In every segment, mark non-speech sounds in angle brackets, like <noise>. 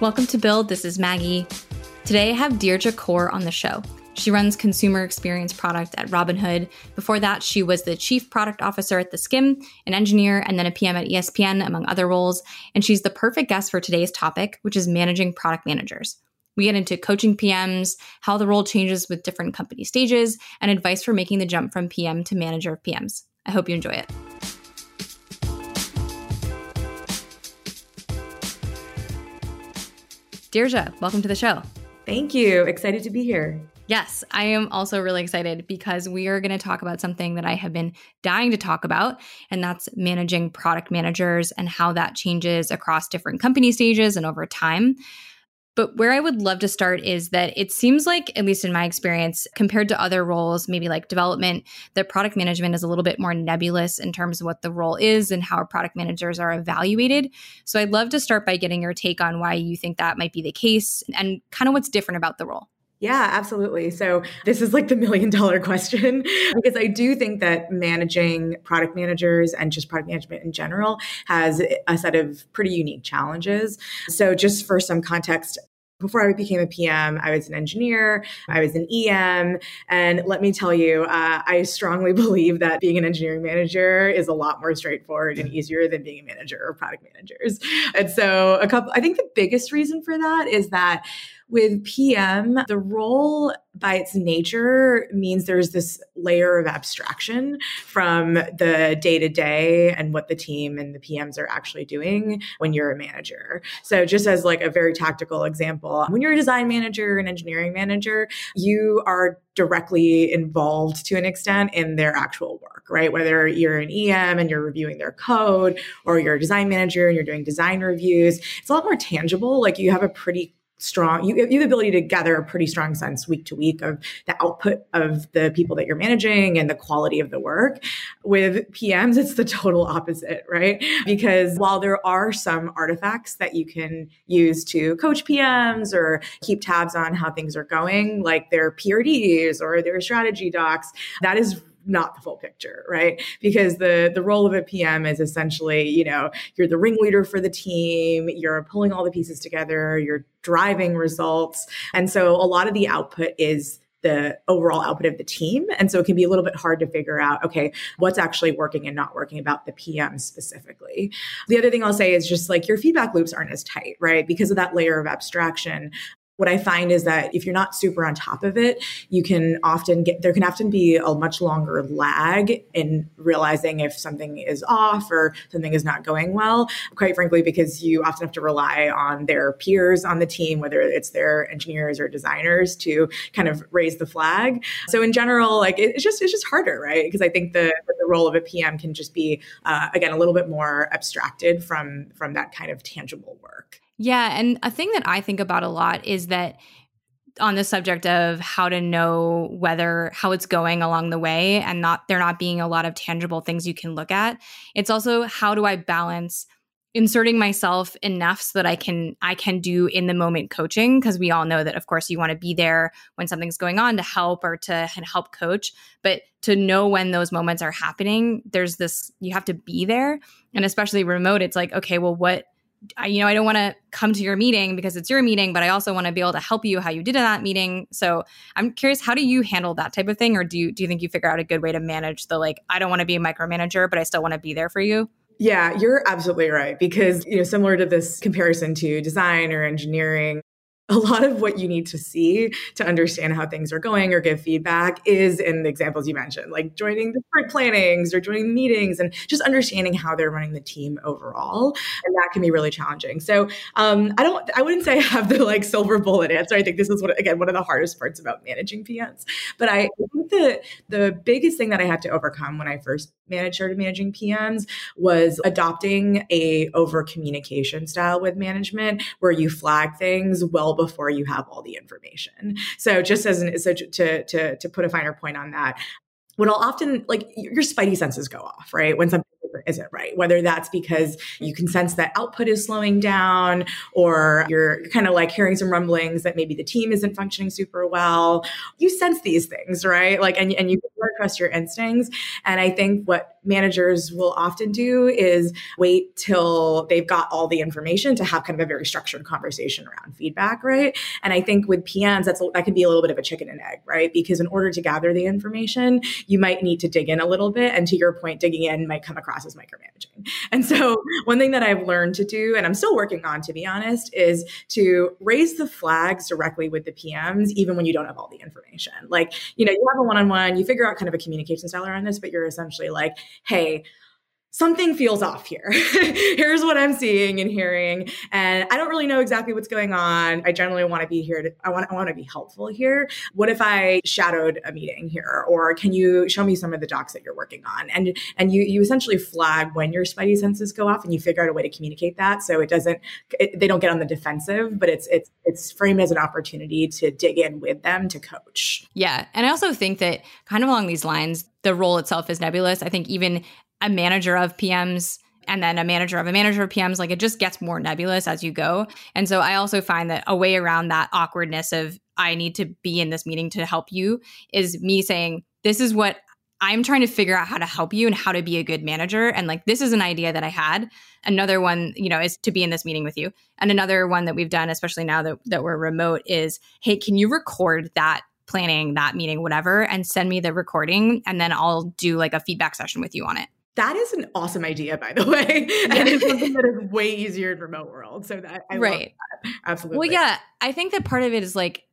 Welcome to Build. This is Maggie. Today I have Dheerja Kaur on the show. She runs consumer experience product at Robinhood. Before that, she was the chief product officer at The Skimm, an engineer, and then a PM at ESPN, among other roles. And she's the perfect guest for today's topic, which is managing product managers. We get into coaching PMs, how the role changes with different company stages, and advice for making the jump from PM to manager of PMs. I hope you enjoy it. Dheerja, welcome to the show. Thank you. Excited to be here. Yes, I am also really excited because we are going to talk about something that I have been dying to talk about, and that's managing product managers and how that changes across different company stages and over time. But where I would love to start is that it seems like, at least in my experience, compared to other roles, maybe like development, that product management is a little bit more nebulous in terms of what the role is and how product managers are evaluated. So I'd love to start by getting your take on why you think that might be the case and kind of what's different about the role. Yeah, absolutely. So, this is like the million dollar question <laughs> because I do think that managing product managers and just product management in general has a set of pretty unique challenges. So, just for some context, before I became a PM, I was an engineer, I was an EM. And let me tell you, uh, I strongly <laughs> believe that being an engineering manager is a lot more straightforward and easier than being a manager or product managers. And so, a couple, I think the biggest reason for that is that with PM, the role by its nature means there's this layer of abstraction from the day to day and what the team and the PMs are actually doing when you're a manager. So, just as like a very tactical example, when you're a design manager, an engineering manager, you are directly involved to an extent in their actual work, right? Whether you're an EM and you're reviewing their code or you're a design manager and you're doing design reviews, it's a lot more tangible. Like you have a pretty strong you, you have the ability to gather a pretty strong sense week to week of the output of the people that you're managing and the quality of the work. With pms it's the total opposite right? Because while there are some artifacts that you can use to coach pms or keep tabs on how things are going like their prds or their strategy docs that is not the full picture, right? Because the the role of a PM is essentially, you know, you're the ringleader for the team, you're pulling all the pieces together, you're driving results. And so a lot of the output is the overall output of the team. And so it can be a little bit hard to figure out, okay, what's actually working and not working about the PM specifically. The other thing I'll say is just like your feedback loops aren't as tight, right? Because of that layer of abstraction what I find is that if you're not super on top of it, you can often get, there can often be a much longer lag in realizing if something is off or something is not going well, quite frankly, because you often have to rely on their peers on the team, whether it's their engineers or designers to kind of raise the flag. So in general, like it's just, it's just harder, right? Because I think the, the role of a PM can just be, uh, again, a little bit more abstracted from, from that kind of tangible work. Yeah. And a thing that I think about a lot is that on the subject of how to know whether how it's going along the way and not there not being a lot of tangible things you can look at it's also how do i balance inserting myself enough so that i can i can do in the moment coaching because we all know that of course you want to be there when something's going on to help or to help coach but to know when those moments are happening there's this you have to be there and especially remote it's like okay well what I, you know, I don't want to come to your meeting because it's your meeting, but I also want to be able to help you how you did in that meeting. So I'm curious, how do you handle that type of thing, or do you do you think you figure out a good way to manage the like, I don't want to be a micromanager, but I still want to be there for you? Yeah, you're absolutely right because you know similar to this comparison to design or engineering, a lot of what you need to see to understand how things are going or give feedback is in the examples you mentioned, like joining the sprint plannings or joining meetings and just understanding how they're running the team overall. And that can be really challenging. So um, I don't, I wouldn't say I have the like silver bullet answer. I think this is what, again, one of the hardest parts about managing PMs. But I think the, the biggest thing that I had to overcome when I first managed, started managing PMs was adopting a over communication style with management where you flag things well before you have all the information. So just as an so to to to put a finer point on that, what I'll often like your spidey senses go off, right? When something isn't right, whether that's because you can sense that output is slowing down or you're kind of like hearing some rumblings that maybe the team isn't functioning super well. You sense these things, right? Like, and, and you trust your instincts. And I think what managers will often do is wait till they've got all the information to have kind of a very structured conversation around feedback, right? And I think with PMs, that's that can be a little bit of a chicken and egg, right? Because in order to gather the information, you might need to dig in a little bit. And to your point, digging in might come across as micromanaging. And so one thing that I've learned to do, and I'm still working on, to be honest, is to raise the flags directly with the PMs, even when you don't have all the information. Like, you know, you have a one-on-one, you figure out kind of a communication style around this, but you're essentially like, hey, something feels off here. <laughs> Here's what I'm seeing and hearing. And I don't really know exactly what's going on. I generally want to be here to, I want, I want to be helpful here. What if I shadowed a meeting here? Or can you show me some of the docs that you're working on? And, and you, you essentially flag when your spidey senses go off and you figure out a way to communicate that. So it doesn't, it, they don't get on the defensive, but it's, it's, it's framed as an opportunity to dig in with them to coach. Yeah. And I also think that kind of along these lines, the role itself is nebulous. I think even a manager of PMs and then a manager of a manager of PMs, like it just gets more nebulous as you go. And so I also find that a way around that awkwardness of I need to be in this meeting to help you is me saying, this is what I'm trying to figure out how to help you and how to be a good manager. And like, this is an idea that I had. Another one, you know, is to be in this meeting with you. And another one that we've done, especially now that, that we're remote, is hey, can you record that planning, that meeting, whatever, and send me the recording? And then I'll do like a feedback session with you on it. That is an awesome idea, by the <laughs> way. and it's something that is way easier in remote world. So that I right. That. Absolutely. Well, yeah. I think that part of it is like,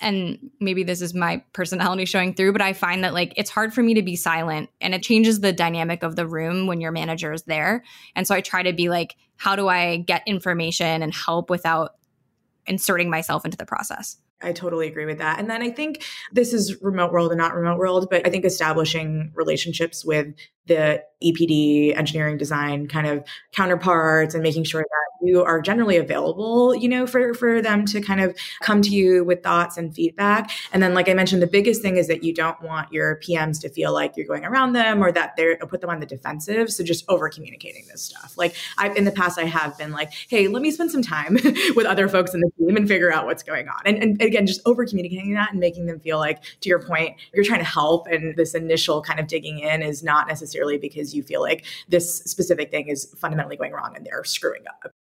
and maybe this is my personality showing through, but I find that like it's hard for me to be silent and it changes the dynamic of the room when your manager is there. And so I try to be like, how do I get information and help without inserting myself into the process? I totally agree with that. And then I think this is remote world and not remote world, but I think establishing relationships with the EPD engineering design kind of counterparts and making sure that you are generally available, you know, for, for them to kind of come to you with thoughts and feedback. And then, like I mentioned, the biggest thing is that you don't want your PMs to feel like you're going around them or that they're put them on the defensive. So just over communicating this stuff. Like I, in the past, I have been like, hey, let me spend some time <laughs> with other folks in the team and figure out what's going on. And, and again, just over communicating that and making them feel like, to your point, you're trying to help. And this initial kind of digging in is not necessarily because you feel like this specific thing is fundamentally going wrong and they're screwing up.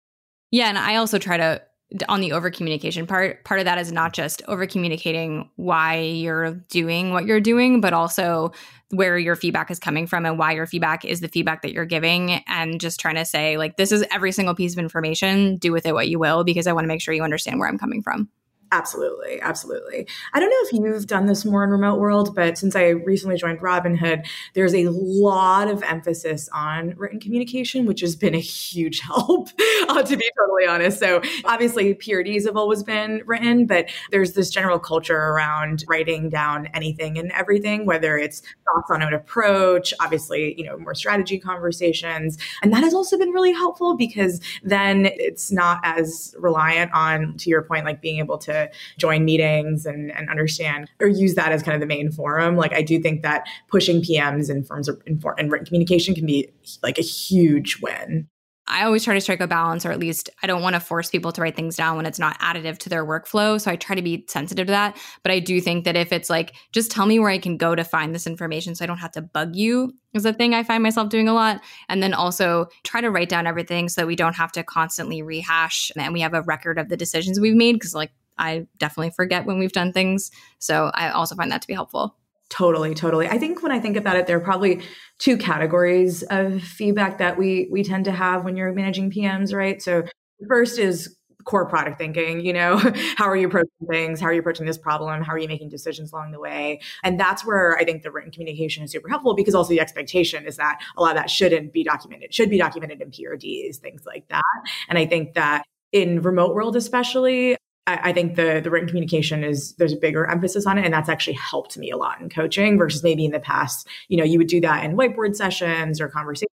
Yeah, and I also try to on the over communication part, part of that is not just over communicating why you're doing what you're doing, but also where your feedback is coming from and why your feedback is the feedback that you're giving. And just trying to say, like, this is every single piece of information, do with it what you will, because I want to make sure you understand where I'm coming from. Absolutely, absolutely. I don't know if you've done this more in remote world, but since I recently joined Robinhood, there's a lot of emphasis on written communication, which has been a huge <laughs> help, uh, to be totally honest. So obviously PRDs have always been written, but there's this general culture around writing down anything and everything, whether it's thoughts on an approach, obviously, you know, more strategy conversations. And that has also been really helpful because then it's not as reliant on, to your point, like being able to join meetings and, and understand or use that as kind of the main forum. Like I do think that pushing PMs in forms of written communication can be like a huge win. I always try to strike a balance, or at least I don't want to force people to write things down when it's not additive to their workflow. So I try to be sensitive to that. But I do think that if it's like, just tell me where I can go to find this information so I don't have to bug you, is a thing I find myself doing a lot. And then also try to write down everything so that we don't have to constantly rehash and we have a record of the decisions we've made. Cause like I definitely forget when we've done things. So I also find that to be helpful. Totally, totally. I think when I think about it, there are probably two categories of feedback that we we tend to have when you're managing PMs, right? So first is core product thinking you know <laughs> how are you approaching things how are you approaching this problem how are you making decisions along the way and that's where i think the written communication is super helpful because also the expectation is that a lot of that shouldn't be documented should be documented in prds things like that and i think that in remote world especially I, think the the written communication is there's a bigger emphasis on it, and that's actually helped me a lot in coaching versus maybe in the past. You know, you would do that in whiteboard sessions or conversations.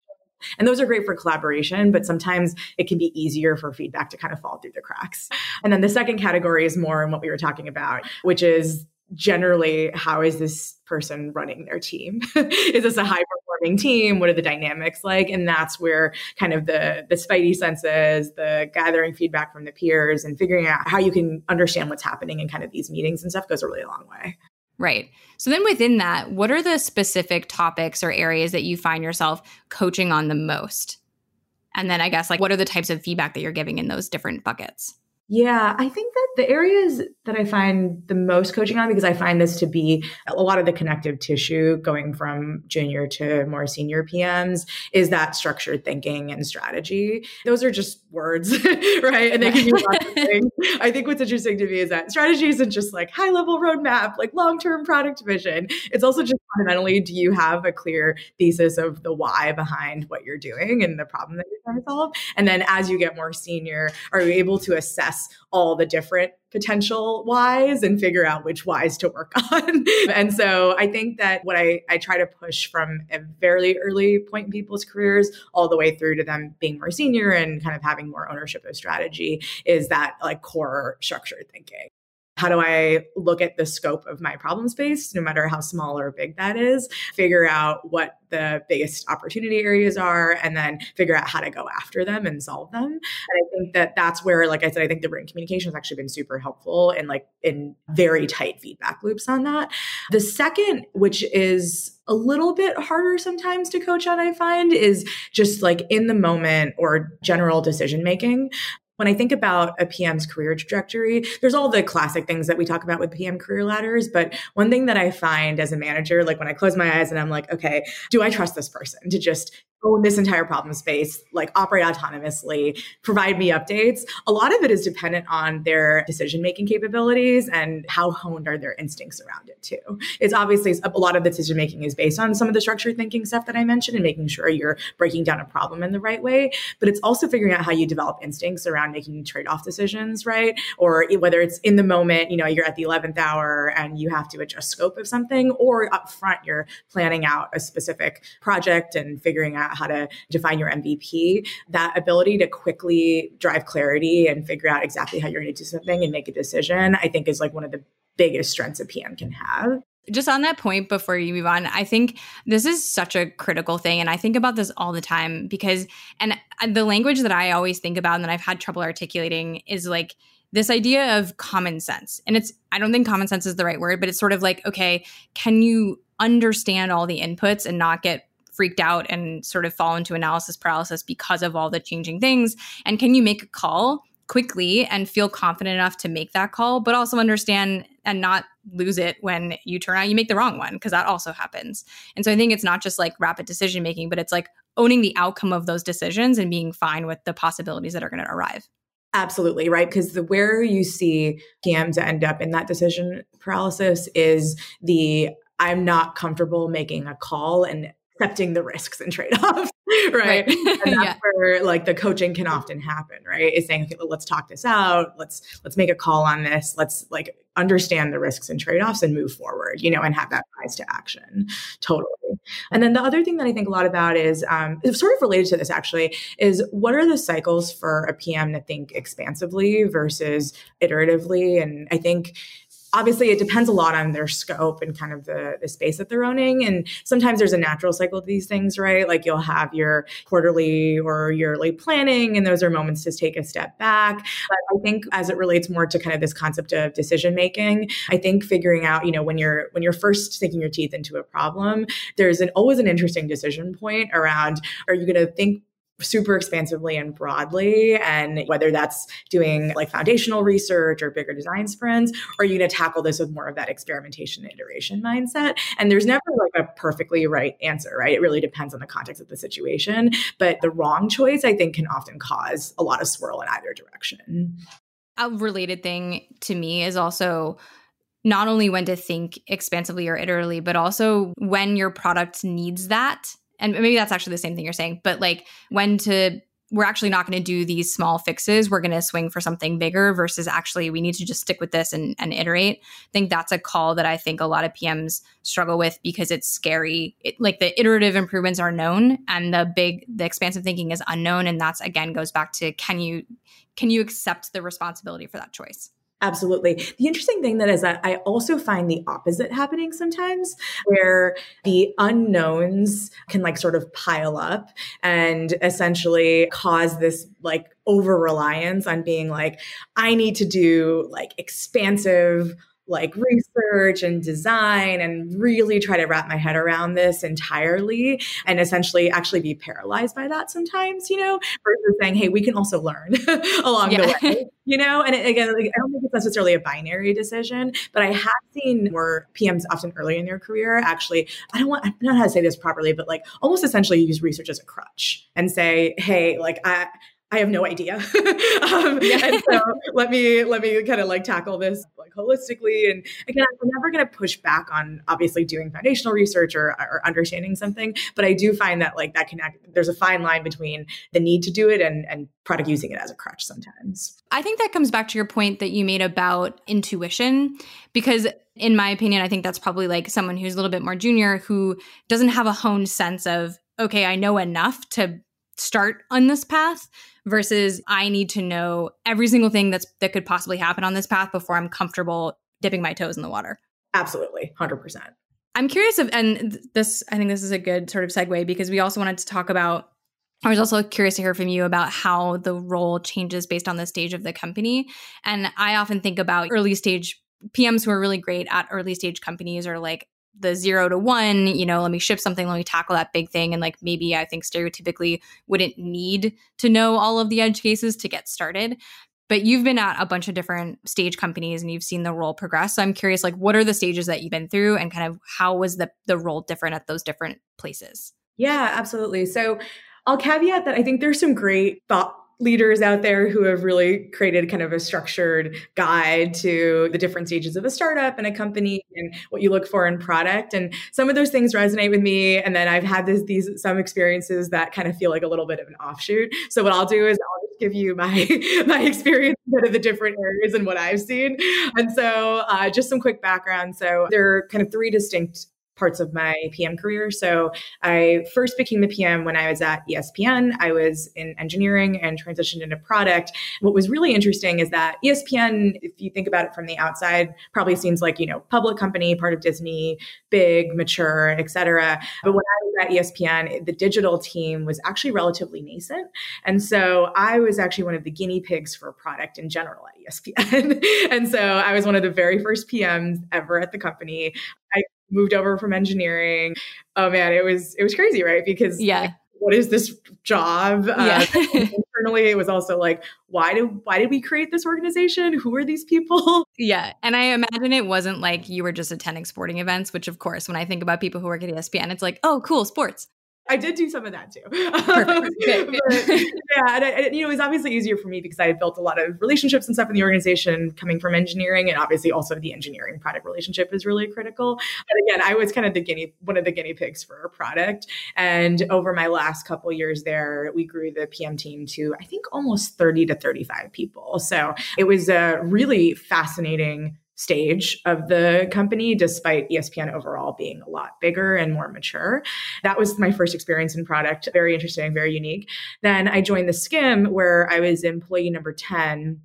And those are great for collaboration, but sometimes it can be easier for feedback to kind of fall through the cracks. And then the second category is more in what we were talking about, which is generally how is this person running their team <laughs> is this a high performing team what are the dynamics like and that's where kind of the the spidey senses the gathering feedback from the peers and figuring out how you can understand what's happening in kind of these meetings and stuff goes a really long way Right. So then within that, what are the specific topics or areas that you find yourself coaching on the most? And then I guess like what are the types of feedback that you're giving in those different buckets? Yeah, I think that the areas that I find the most coaching on, because I find this to be a lot of the connective tissue going from junior to more senior PMs, is that structured thinking and strategy. Those are just words, <laughs> right? And they can be lots of <laughs> things. I think what's interesting to me is that strategy isn't just like high level roadmap, like long term product vision. It's also just fundamentally, do you have a clear thesis of the why behind what you're doing and the problem that you're trying to solve? And then as you get more senior, are you able to assess all the different potential whys and figure out which whys to work <laughs> on. and so I think that what I, I try to push from a very early point in people's careers all the way through to them being more senior and kind of having more ownership of strategy is that like core structured thinking how do I look at the scope of my problem space, no matter how small or big that is, figure out what the biggest opportunity areas are, and then figure out how to go after them and solve them. And I think that that's where, like I said, I think the written communication has actually been super helpful and like in very tight feedback loops on that. The second, which is a little bit harder sometimes to coach on, I find, is just like in the moment or general decision making. When I think about a PM's career trajectory, there's all the classic things that we talk about with PM career ladders. But one thing that I find as a manager, like when I close my eyes and I'm like, okay, do I trust this person to just own this entire problem space, like operate autonomously, provide me updates. A lot of it is dependent on their decision making capabilities and how honed are their instincts around it, too. It's obviously a lot of the decision making is based on some of the structured thinking stuff that I mentioned and making sure you're breaking down a problem in the right way. But it's also figuring out how you develop instincts around making trade off decisions, right? Or whether it's in the moment, you know, you're at the 11th hour and you have to adjust scope of something, or up front, you're planning out a specific project and figuring out how to define your MVP, that ability to quickly drive clarity and figure out exactly how you're going to do something and make a decision, I think is like one of the biggest strengths a PM can have. Just on that point before you move on, I think this is such a critical thing. And I think about this all the time because, and the language that I always think about and that I've had trouble articulating is like, this idea of common sense. And it's, I don't think common sense is the right word, but it's sort of like, okay, can you understand all the inputs and not get freaked out and sort of fall into analysis paralysis because of all the changing things? And can you make a call quickly and feel confident enough to make that call, but also understand and not lose it when you turn out you make the wrong one, because that also happens. And so I think it's not just like rapid decision making, but it's like owning the outcome of those decisions and being fine with the possibilities that are going to arrive. Absolutely, right? Because the where you see PMs end up in that decision paralysis is the I'm not comfortable making a call and accepting the risks and trade-offs <laughs> right, right. and <laughs> that's yeah. where like the coaching can often happen right? Is saying okay let's talk this out. Let's let's make a call on this. Let's like understand the risks and trade-offs and move forward you know and have that rise to action. Totally. And then the other thing that i think a lot about is um, sort of related to this actually is what are the cycles for a pm to think expansively versus iteratively? And i think obviously it depends a lot on their scope and kind of the, the space that they're owning. And sometimes there's a natural cycle to these things, right? Like you'll have your quarterly or yearly planning, and those are moments to take a step back. But I think as it relates more to kind of this concept of decision making, I think figuring out, you know, when you're when you're first sinking your teeth into a problem, there's an always an interesting decision point around are you going to think super expansively and broadly and whether that's doing like foundational research or bigger design sprints or are you going to tackle this with more of that experimentation iteration mindset? And there's never like a perfectly right answer right? It really depends on the context of the situation. But the wrong choice i think can often cause a lot of swirl in either direction. A related thing to me is also not only when to think expansively or iteratively but also when your product needs that and maybe that's actually the same thing you're saying, but like when to we're actually not going to do these small fixes. We're going to swing for something bigger versus actually we need to just stick with this and, and iterate. I think that's a call that I think a lot of PMs struggle with because it's scary. It, like the iterative improvements are known and the big, the expansive thinking is unknown. And that's again goes back to can you can you accept the responsibility for that choice? Absolutely. The interesting thing that is that I also find the opposite happening sometimes where the unknowns can like sort of pile up and essentially cause this like over reliance on being like, I need to do like expansive like research and design and really try to wrap my head around this entirely and essentially actually be paralyzed by that sometimes, you know, versus saying, hey, we can also learn <laughs> along yeah. the way, <laughs> you know? And again, like, I don't think it's necessarily a binary decision, but I have seen more PMs often early in their career actually, I don't want, I don't know how to say this properly, but like almost essentially use research as a crutch and say, hey, like I, I have no idea. <laughs> um, yeah. And so <laughs> let me let me kind of like tackle this like holistically. And again, I'm never going to push back on obviously doing foundational research or, or understanding something, but I do find that like that connect. There's a fine line between the need to do it and and product using it as a crutch sometimes. I think that comes back to your point that you made about intuition, because in my opinion, I think that's probably like someone who's a little bit more junior who doesn't have a honed sense of okay, I know enough to start on this path versus I need to know every single thing that's that could possibly happen on this path before I'm comfortable dipping my toes in the water. Absolutely, 100%. I'm curious of and this I think this is a good sort of segue because we also wanted to talk about I was also curious to hear from you about how the role changes based on the stage of the company. And I often think about early stage PMs who are really great at early stage companies or like the zero to one, you know, let me ship something, let me tackle that big thing. And like maybe I think stereotypically wouldn't need to know all of the edge cases to get started. But you've been at a bunch of different stage companies and you've seen the role progress. So I'm curious, like, what are the stages that you've been through and kind of how was the, the role different at those different places? Yeah, absolutely. So I'll caveat that I think there's some great thought leaders out there who have really created kind of a structured guide to the different stages of a startup and a company and what you look for in product. And some of those things resonate with me. And then i've had this, these some experiences that kind of feel like a little bit of an offshoot. So what i'll do is i'll just give you my <laughs> my experience of the different areas and what i've seen. And so uh, just some quick background. So there are kind of three distinct parts of my PM career. So I first became the PM when I was at ESPN. I was in engineering and transitioned into product. What was really interesting is that ESPN, if you think about it from the outside, probably seems like, you know, public company, part of Disney, big, mature, et cetera. But when I was at ESPN, the digital team was actually relatively nascent. And so I was actually one of the guinea pigs for product in general at ESPN. <laughs> and so I was one of the very first PMs ever at the company. I moved over from engineering. Oh man, it was it was crazy, right? Because yeah. Like, what is this job? Uh, yeah. Uh, <laughs> internally, it was also like, why do why did we create this organization? Who are these people? <laughs> Yeah, and I imagine it wasn't like you were just attending sporting events. Which, of course, when I think about people who work at ESPN, it's like, oh, cool, sports. I did do some of that too. <laughs> <laughs> but, yeah, and, and, you know, it was obviously easier for me because I had built a lot of relationships and stuff in the organization coming from engineering, and obviously also the engineering product relationship is really critical. But again, I was kind of the guinea, one of the guinea pigs for a product. And over my last couple years there, we grew the PM team to I think almost thirty to thirty-five people. So it was a really fascinating stage of the company, despite ESPN overall being a lot bigger and more mature. That was my first experience in product. Very interesting, very unique. Then I joined the Skimm, where I was employee number 10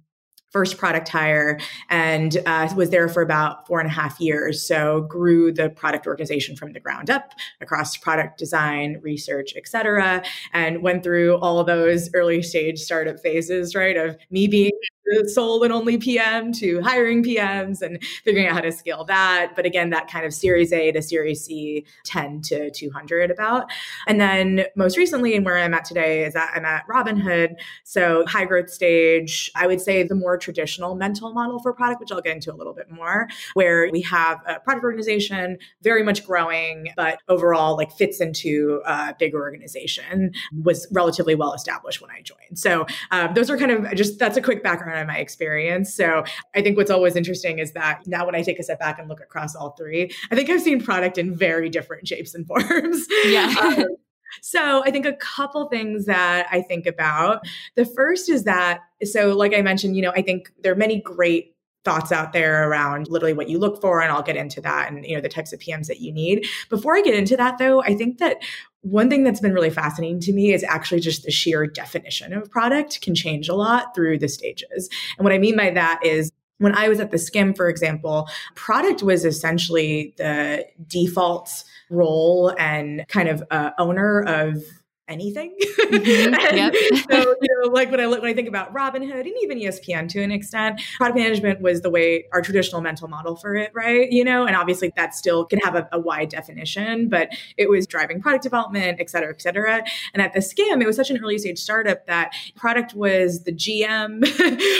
first product hire and uh, was there for about four and a half years. So grew the product organization from the ground up across product design, research, et cetera, and went through all those early stage startup phases, right? Of me being the sole and only PM to hiring PMs and figuring out how to scale that. But again, that kind of series A to series C, 10 to 200 about. And then most recently, and where I'm at today is that I'm at Robinhood. So high growth stage, I would say the more traditional mental model for product, which I'll get into a little bit more, where we have a product organization very much growing, but overall like fits into a bigger organization, was relatively well established when I joined. So um, those are kind of just that's a quick background on my experience. So I think what's always interesting is that now when I take a step back and look across all three, I think I've seen product in very different shapes and <laughs> forms. Yeah. um, so I think a couple things that I think about. The first is that, so like I mentioned, you know, I think there are many great thoughts out there around literally what you look for and I'll get into that and you know the types of PMs that you need. Before I get into that though, I think that one thing that's been really fascinating to me is actually just the sheer definition of product can change a lot through the stages. And what I mean by that is when I was at the Skimm, for example, product was essentially the default role and kind of uh, owner of anything. Mm-hmm. <laughs> yep. so, you know, like when I look, when I think about Robinhood and even ESPN to an extent, product management was the way our traditional mental model for it, right? You know, and obviously that still can have a, a wide definition, but it was driving product development, et cetera, et cetera. And at the Skimm, it was such an early stage startup that product was the GM,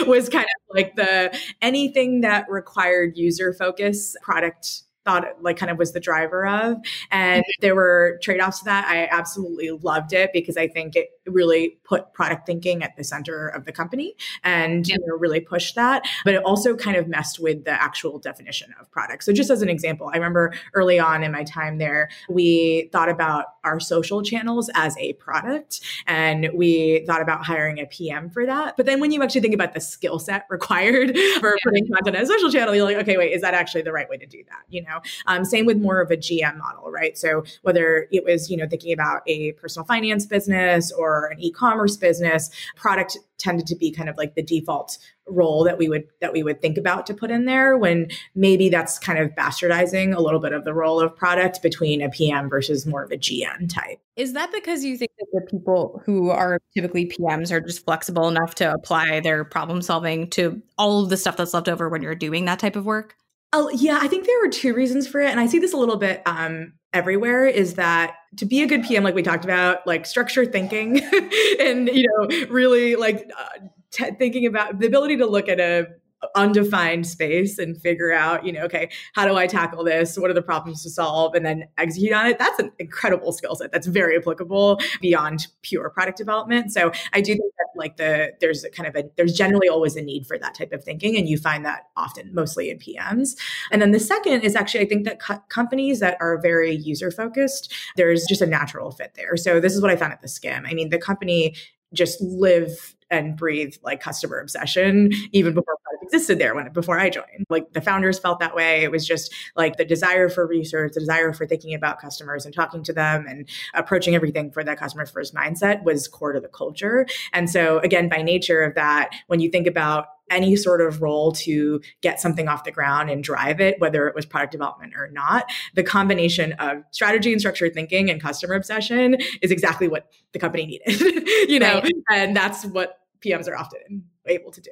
<laughs> was kind of like the anything that required user focus product thought like kind of was the driver of. And mm-hmm. there were trade offs to that. I absolutely loved it because I think it really put product thinking at the center of the company and yep. you know, really pushed that. But it also kind of messed with the actual definition of product. So, just as an example, I remember early on in my time there, we thought about our social channels as a product and we thought about hiring a PM for that. But then when you actually think about the skill set <laughs> required for yeah. putting content on a social channel, you're like, okay, wait, is that actually the right way to do that? You know, um, same with more of a GM model, right? So whether it was, you know, thinking about a personal finance business or an e-commerce business, product tended to be kind of like the default role that we would that we would think about to put in there when maybe that's kind of bastardizing a little bit of the role of product between a PM versus more of a GM type. Is that because you think that the people who are typically PMs are just flexible enough to apply their problem solving to all of the stuff that's left over when you're doing that type of work? Oh, yeah, I think there were two reasons for it. And I see this a little bit um, everywhere is that to be a good PM, like we talked about, like structure thinking <laughs> and, you know, really like uh, t- thinking about the ability to look at a undefined space and figure out, you know, okay, how do I tackle this? What are the problems to solve? And then execute on it. That's an incredible skill set. That's very applicable beyond pure product development. So I do think like the there's kind of a there's generally always a need for that type of thinking, and you find that often mostly in PMs. And then the second is actually I think that co- companies that are very user focused, there's just a natural fit there. So this is what I found at the Skimm. I mean, the company just live and breathe like customer obsession even before existed there when before I joined. Like the founders felt that way. It was just like the desire for research, the desire for thinking about customers and talking to them and approaching everything for that customer first mindset was core to the culture. And so again, by nature of that, when you think about any sort of role to get something off the ground and drive it, whether it was product development or not. The combination of strategy and structured thinking and customer obsession is exactly what the company needed, <laughs> you know, right. and that's what PMs are often able to do.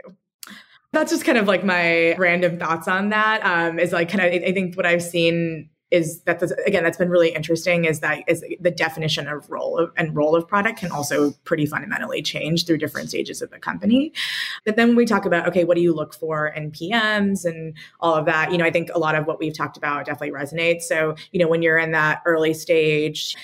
That's just kind of like my random thoughts on that. Um, is like kind of I think what I've seen is that the, again that's been really interesting is that is the definition of role of, and role of product can also pretty fundamentally change through different stages of the company but then we talk about okay what do you look for in pms and all of that you know i think a lot of what we've talked about definitely resonates so you know when you're in that early stage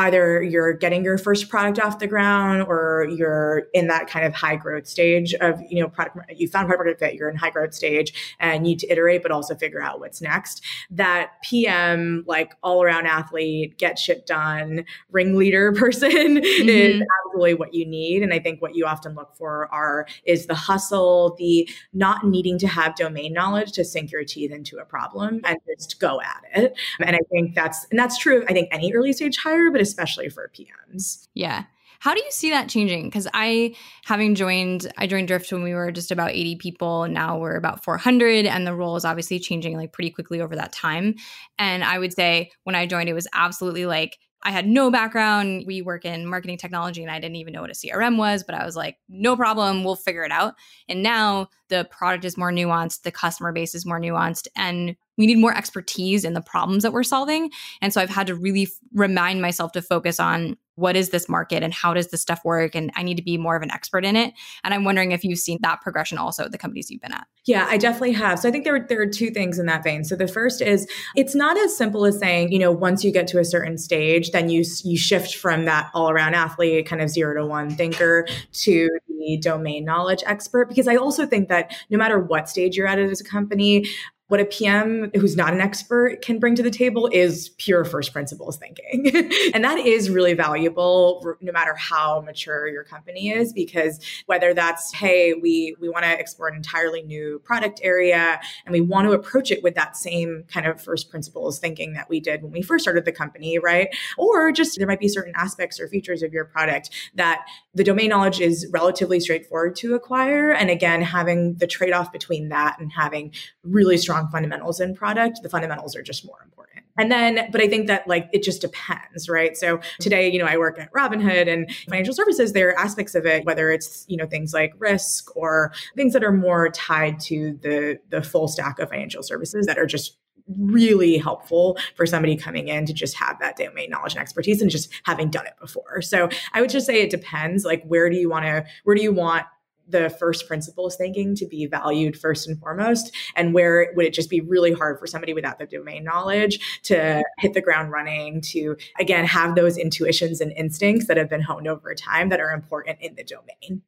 either you're getting your first product off the ground or you're in that kind of high growth stage of you know product you found product market fit you're in high growth stage and need to iterate but also figure out what's next. That pm like all around athlete get shit done ringleader <laughs> person mm-hmm. is absolutely what you need. And i think what you often look for are is the hustle the not needing to have domain knowledge to sink your teeth into a problem and just go at it. And i think that's and that's true i think any early stage hire but especially for PMs. Yeah. How do you see that changing? Because I, having joined, I joined Drift when we were just about 80 people. And now we're about 400. And the role is obviously changing like pretty quickly over that time. And I would say when I joined, it was absolutely like, I had no background. We work in marketing technology and I didn't even know what a CRM was, but I was like, no problem, we'll figure it out. And now the product is more nuanced, the customer base is more nuanced, and we need more expertise in the problems that we're solving. And so I've had to really f- remind myself to focus on what is this market and how does this stuff work? And i need to be more of an expert in it. And i'm wondering if you've seen that progression also at the companies you've been at. Yeah i definitely have. So i think there, are, there are two things in that vein. So the first is it's not as simple as saying you know once you get to a certain stage then you you shift from that all around athlete kind of zero to one thinker to the domain knowledge expert. Because i also think that no matter what stage you're at as a company what a PM who's not an expert can bring to the table is pure first principles thinking. <laughs> and that is really valuable no matter how mature your company is because whether that's hey, we we want to explore an entirely new product area and we want to approach it with that same kind of first principles thinking that we did when we first started the company, right? Or just there might be certain aspects or features of your product that the domain knowledge is relatively straightforward to acquire and again having the trade-off between that and having really strong strong fundamentals in product, the fundamentals are just more important. Mm-hmm. And then, but I think that like it just depends, right? So mm-hmm. today, you know, I work at Robinhood and financial services, there are aspects of it, whether it's, you know, things like risk or things that are more tied to the the full stack of financial services that are just really helpful for somebody coming in to just have that domain knowledge and expertise and just having done it before. So I would just say it depends. Like, where do you want to, where do you want the first principles thinking to be valued first and foremost and where would it just be really hard for somebody without the domain knowledge to hit the ground running to again have those intuitions and instincts that have been honed over time that are important in the domain.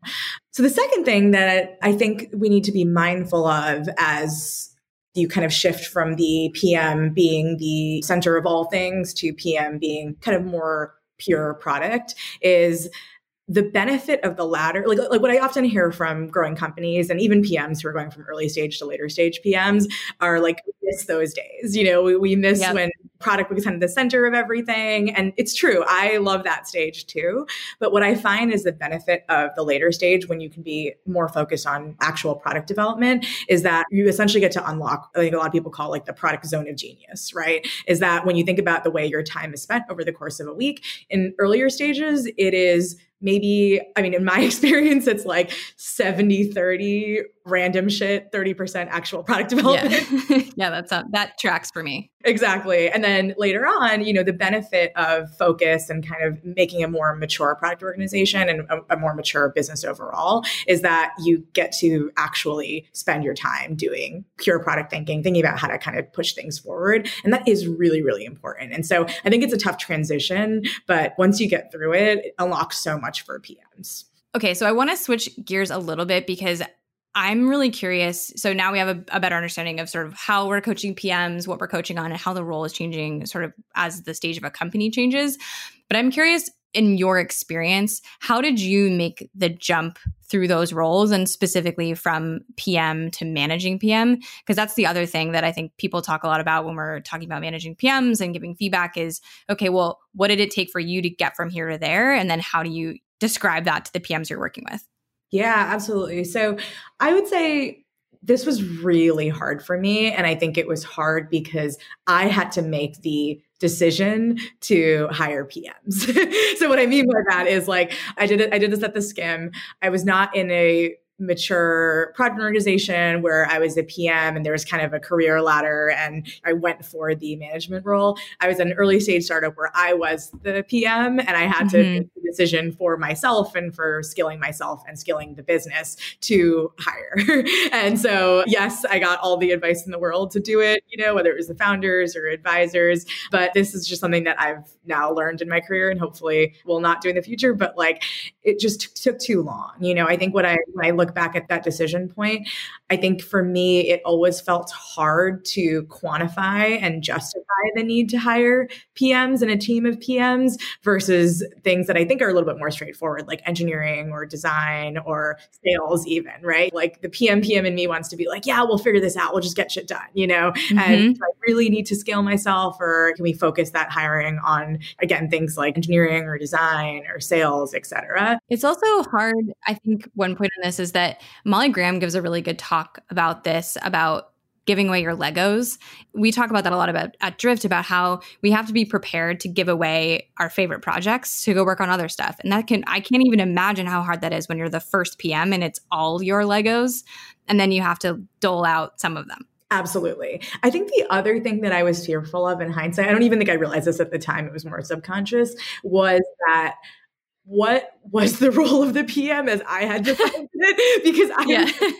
So the second thing that i think we need to be mindful of as you kind of shift from the PM being the center of all things to PM being kind of more pure product is the benefit of the latter, like, like what I often hear from growing companies and even PMs who are going from early stage to later stage PMs are like, miss those days. You know, we, we miss yep. when product was kind of the center of everything. And it's true. I love that stage too. But what I find is the benefit of the later stage when you can be more focused on actual product development is that you essentially get to unlock, I think a lot of people call like the product zone of genius, right? Is that when you think about the way your time is spent over the course of a week in earlier stages, it is maybe, I mean, in my <laughs> experience, it's like 70, 30 random shit, 30% actual product <laughs> development. Yeah, <laughs> yeah that's a, that tracks for me. Exactly. And then later on, you know, the benefit of focus and kind of making a more mature product organization and a, a more mature business overall is that you get to actually spend your time doing pure product thinking, thinking about how to kind of push things forward. And that is really, really important. And so I think it's a tough transition, but once you get through it, it unlocks so much for PMs. Okay, so I want to switch gears a little bit because I'm really curious. So now we have a, a, better understanding of sort of how we're coaching PMs, what we're coaching on, and how the role is changing sort of as the stage of a company changes. But I'm curious in your experience, how did you make the jump through those roles and specifically from PM to managing PM? Because that's the other thing that I think people talk a lot about when we're talking about managing PMs and giving feedback is okay, well, what did it take for you to get from here to there? And then how do you describe that to the PMs you're working with? Yeah, absolutely. So I would say this was really hard for me. And I think it was hard because I had to make the decision to hire PMs. <laughs> so what I mean by that is like I did it, I did this at the Skimm. I was not in a mature product organization where I was a PM and there was kind of a career ladder and I went for the management role. I was an early stage startup where I was the PM and I had mm-hmm. to make the decision for myself and for skilling myself and skilling the business to hire. <laughs> and so, yes, I got all the advice in the world to do it, you know, whether it was the founders or advisors, but this is just something that I've now learned in my career and hopefully will not do in the future, but like it just t- took too long. You know, I think what I when I look back at that decision point, I think for me, it always felt hard to quantify and justify the need to hire PMs and a team of PMs versus things that I think are a little bit more straightforward, like engineering or design or sales, even, right? Like the PM PM in me wants to be like, yeah, we'll figure this out. We'll just get shit done, you know? Mm-hmm. And I really need to scale myself, or can we focus that hiring on, again, things like engineering or design or sales, et cetera? It's also hard. I think one point on this is that Molly Graham gives a really good talk about this, about giving away your Legos. We talk about that a lot about at Drift about how we have to be prepared to give away our favorite projects to go work on other stuff. And that can I can't even imagine how hard that is when you're the first PM and it's all your Legos and then you have to dole out some of them. Absolutely. I think the other thing that I was fearful of in hindsight, I don't even think I realized this at the time, it was more subconscious, was that what was the <laughs> role of the PM as I had defined it <laughs> because I yeah.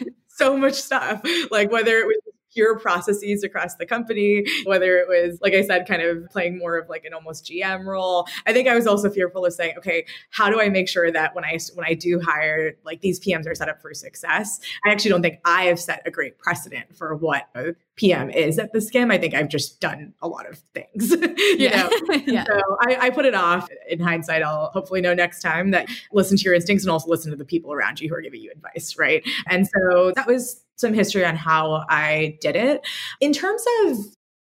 So much stuff, like whether it was pure processes across the company, whether it was, like I said, kind of playing more of like an almost GM role. I think I was also fearful of saying, okay, how do I make sure that when I when I do hire, like these PMs are set up for success? I actually don't think I have set a great precedent for what a PM is at the Skimm. I think I've just done a lot of things, <laughs> you yeah. know. <laughs> yeah. So I, I put it off. In hindsight, I'll hopefully know next time that listen to your instincts and also listen to the people around you who are giving you advice, right? And so that was some history on how I did it. In terms of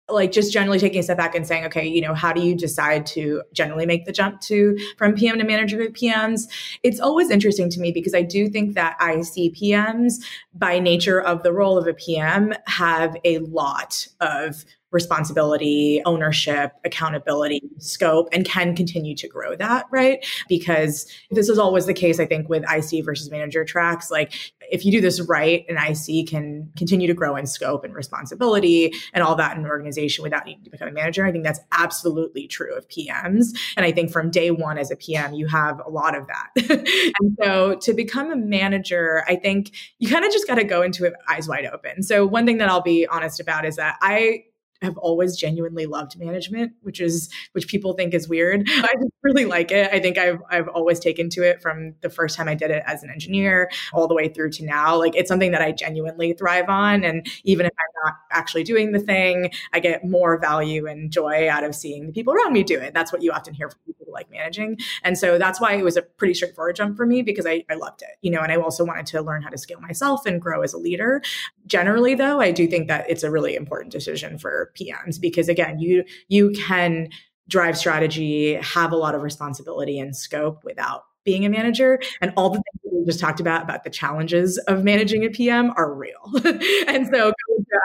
like just generally taking a step back and saying, okay, you know, how do you decide to generally make the jump to from PM to manager of PMs? It's always interesting to me because I do think that IC PMs, by nature of the role of a PM, have a lot of responsibility, ownership, accountability, scope, and can continue to grow that, right? Because this is always the case, I think, with IC versus manager tracks. Like, if you do this right, an IC can continue to grow in scope and responsibility and all that in an organization without needing to become a manager. I think that's absolutely true of PMs. And I think from day one as a PM, you have a lot of that. <laughs> and so to become a manager, I think you kind of just got to go into it eyes wide open. So one thing that I'll be honest about is that I have always genuinely loved management, which is which people think is weird. <laughs> I really like it. I think I've I've always taken to it from the first time I did it as an engineer all the way through to now. Like it's something that I genuinely thrive on. And even if I'm not actually doing the thing, I get more value and joy out of seeing the people around me do it. That's what you often hear from people who like managing. And so that's why it was a pretty straightforward jump for me because I, I loved it, you know, and I also wanted to learn how to scale myself and grow as a leader. Generally though, I do think that it's a really important decision for PMs because again, you you can drive strategy, have a lot of responsibility and scope without being a manager and all the things that we just talked about about the challenges of managing a PM are real. <laughs> and so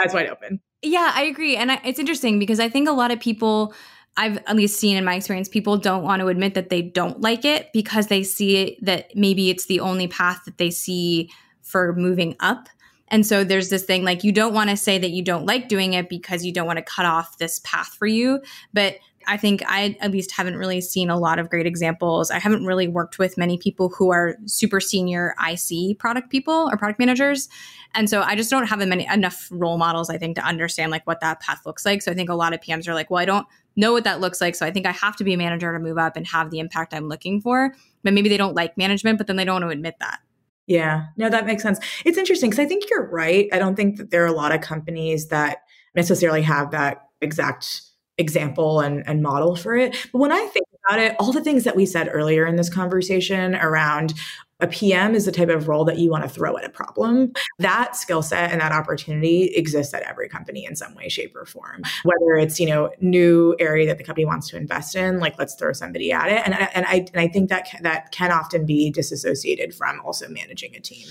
eyes wide open. Yeah, I agree. And I, it's interesting because I think a lot of people I've at least seen in my experience, people don't want to admit that they don't like it because they see it, that maybe it's the only path that they see for moving up. And so there's this thing like you don't want to say that you don't like doing it because you don't want to cut off this path for you. But I think I at least haven't really seen a lot of great examples. I haven't really worked with many people who are super senior IC product people or product managers. And so I just don't have many enough role models, I think, to understand like what that path looks like. So I think a lot of PMs are like, well, I don't know what that looks like. So I think I have to be a manager to move up and have the impact I'm looking for. But maybe they don't like management, but then they don't want to admit that. Yeah, no, that makes sense. It's interesting because I think you're right. I don't think that there are a lot of companies that necessarily have that exact example and, and model for it. But when I think about it, all the things that we said earlier in this conversation around a PM is the type of role that you want to throw at a problem. That skill set and that opportunity exists at every company in some way, shape, or form. Whether it's, you know, new area that the company wants to invest in, like let's throw somebody at it. And, and I and I think that that can often be disassociated from also managing a team.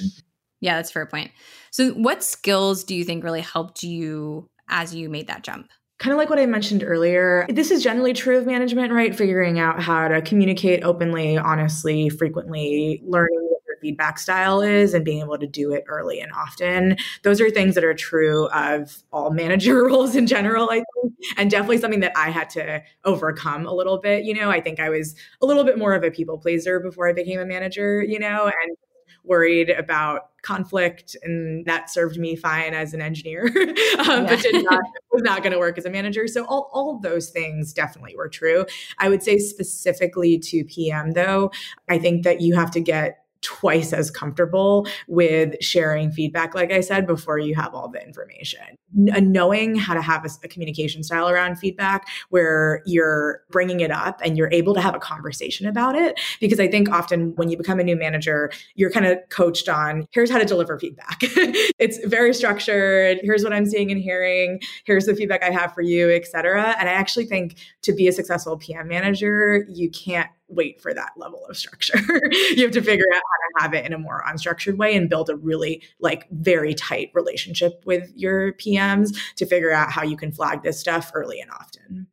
Yeah, that's fair point. So what skills do you think really helped you as you made that jump? Kind of like what I mentioned earlier, this is generally true of management, right? Figuring out how to communicate openly, honestly, frequently, learning what your feedback style is and being able to do it early and often. Those are things that are true of all <laughs> manager roles in general, I think, and definitely something that I had to overcome a little bit. You know, I think I was a little bit more of a people pleaser before I became a manager, you know, and worried about conflict and that served me fine as an engineer <laughs> um, yeah. but did not was not going to work as a manager so all, all those things definitely were true i would say specifically to pm though i think that you have to get twice as comfortable with sharing feedback, like I said, before you have all the information. N- uh, knowing how to have a, a, communication style around feedback where you're bringing it up and you're able to have a conversation about it. Because I think often when you become a new manager, you're kind of coached on here's how to deliver feedback. <laughs> it's very structured. Here's what I'm seeing and hearing. Here's the feedback I have for you, et cetera. And I actually think to be a successful PM manager, you can't wait for that level of structure. <laughs> you have to figure out how to have it in a more unstructured way and build a really like very tight relationship with your PMs to figure out how you can flag this stuff early and often.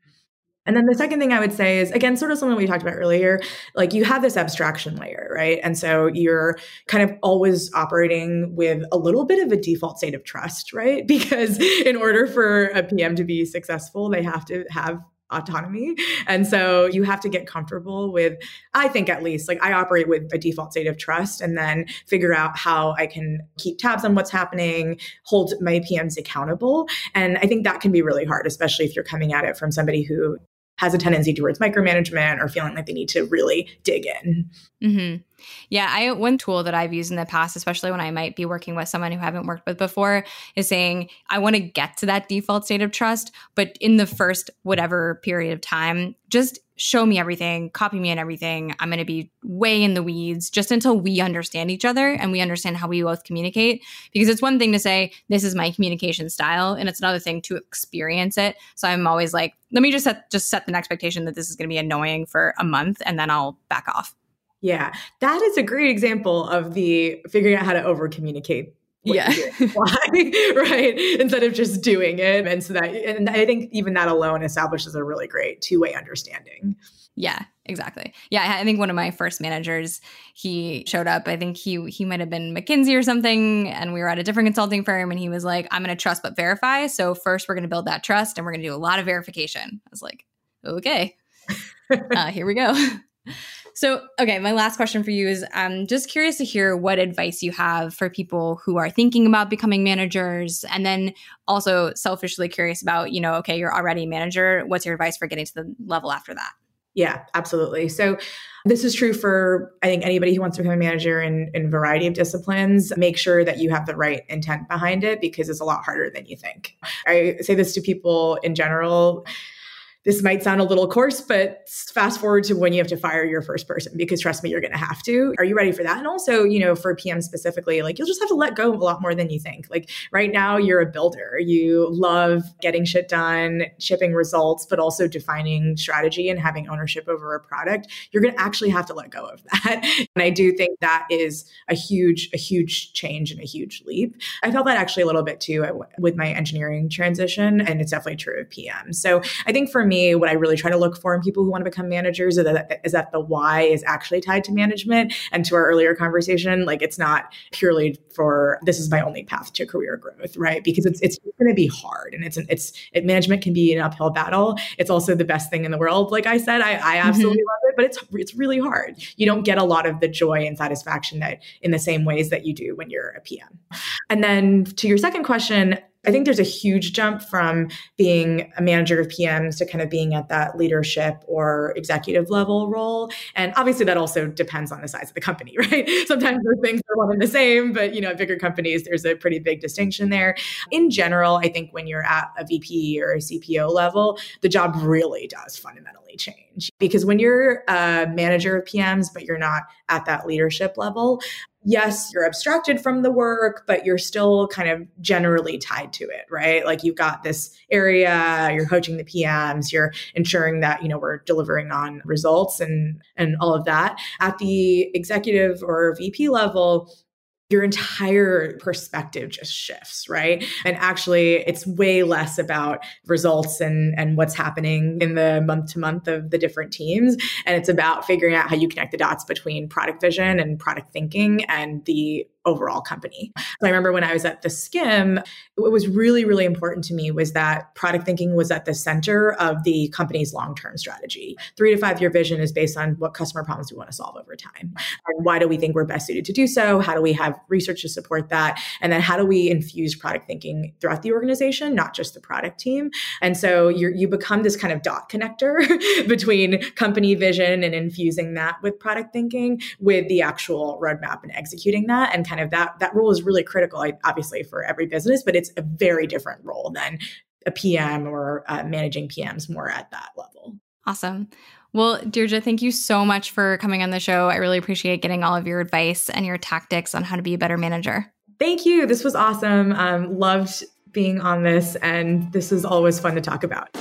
And then the second thing I would say is again, sort of something we talked about earlier, like you have this abstraction layer, right? And so you're kind of always operating with a little bit of a default state of trust, right? <laughs> Because in order for a PM to be successful, they have to have autonomy. And so you have to get comfortable with, I think at least, like I operate with a default state of trust and then figure out how I can keep tabs on what's happening, hold my PMs accountable. And I think that can be really hard, especially if you're coming at it from somebody who has a tendency towards micromanagement or feeling like they need to really dig in. Mm-hmm. Yeah, I one tool that I've used in the past, especially when I might be working with someone who I haven't worked with before, is saying I want to get to that default state of trust, but in the first whatever period of time, just show me everything, copy me and everything. I'm going to be way in the weeds just until we understand each other and we understand how we both communicate. Because it's one thing to say, this is my communication style, and it's another thing to experience it. So I'm always like, let me just set, just set the expectation that this is going to be annoying for a month and then I'll back off. Yeah, that is a great example of the figuring out how to over communicate yeah. <laughs> why, right? Instead of just doing it. And so that, and I think even that alone establishes a really great two way understanding. Yeah, exactly. Yeah, I think one of my first managers, he showed up. I think he he might have been McKinsey or something, and we were at a different consulting firm. And he was like, "I'm going to trust but verify. So first, we're going to build that trust, and we're going to do a lot of verification." I was like, "Okay, <laughs> uh, here we go." <laughs> So, okay, my last question for you is I'm just curious to hear what advice you have for people who are thinking about becoming managers. And then also selfishly curious about, you know, okay, you're already a manager. What's your advice for getting to the level after that? Yeah, absolutely. So this is true for I think anybody who wants to become a manager in, in a variety of disciplines. Make sure that you have the right intent behind it because it's a lot harder than you think. I say this to people in general this might sound a little coarse, but fast forward to when you have to fire your first person because trust me, you're going to have to. Are you ready for that? And also, you know, for PM specifically, like you'll just have to let go of a lot more than you think. Like right now, you're a builder. You love getting shit done, shipping results, but also defining strategy and having ownership over a product. You're going to actually have to let go of that. <laughs> And I do think that is a huge, a huge change and a huge leap. I felt that actually a little bit too uh, with my engineering transition, and it's definitely true of PM. So I think for me, me, what I really try to look for in people who want to become managers is that, is that the why is actually tied to management. And to our earlier conversation, like it's not purely for this is my only path to career growth, right? Because it's it's going to be hard, and it's an, it's it, management can be an uphill battle. It's also the best thing in the world. Like I said, I, I absolutely mm-hmm. love it, but it's it's really hard. You don't get a lot of the joy and satisfaction that in the same ways that you do when you're a PM. And then to your second question, I think there's a huge jump from being a manager of PMs to kind of being at that leadership or executive level role. And obviously that also depends on the size of the company, <laughs> right? Sometimes those things are one and the same, but you know, bigger companies, there's a pretty big distinction there. In general, I think when you're at a VP or a CPO level, the job really does fundamentally change because when you're a manager of PMs, but you're not at that leadership level, yes, you're abstracted from the work, but you're still kind of generally tied to it, right? Like you've got this area, you're coaching the PMs, you're ensuring that, you know, we're delivering on results and and all of that. At the executive or VP level, your entire perspective just shifts, right? And actually, it's way less about results and, and what's happening in the month to month of the different teams. And it's about figuring out how you connect the dots between product vision and product thinking and the overall company. So I remember when I was at the Skimm, what was really, really important to me was that product thinking was at the center of the company's long term strategy. Three to five year vision is based on what customer problems we want to solve over time. And why do we think we're best suited to do so? How do we have research to support that? And then how do we infuse product thinking throughout the organization, not just the product team? And so you you become this kind of dot connector <laughs> between company vision and infusing that with product thinking with the actual roadmap and executing that and kind of that that role is really critical obviously for every business but it's a very different role than a pm or uh, managing pms more at that level awesome well, Dheerja, thank you so much for coming on the show. I really appreciate getting all of your advice and your tactics on how to be a better manager. Thank you. This was awesome. Um, loved being on this, and this is always fun to talk about.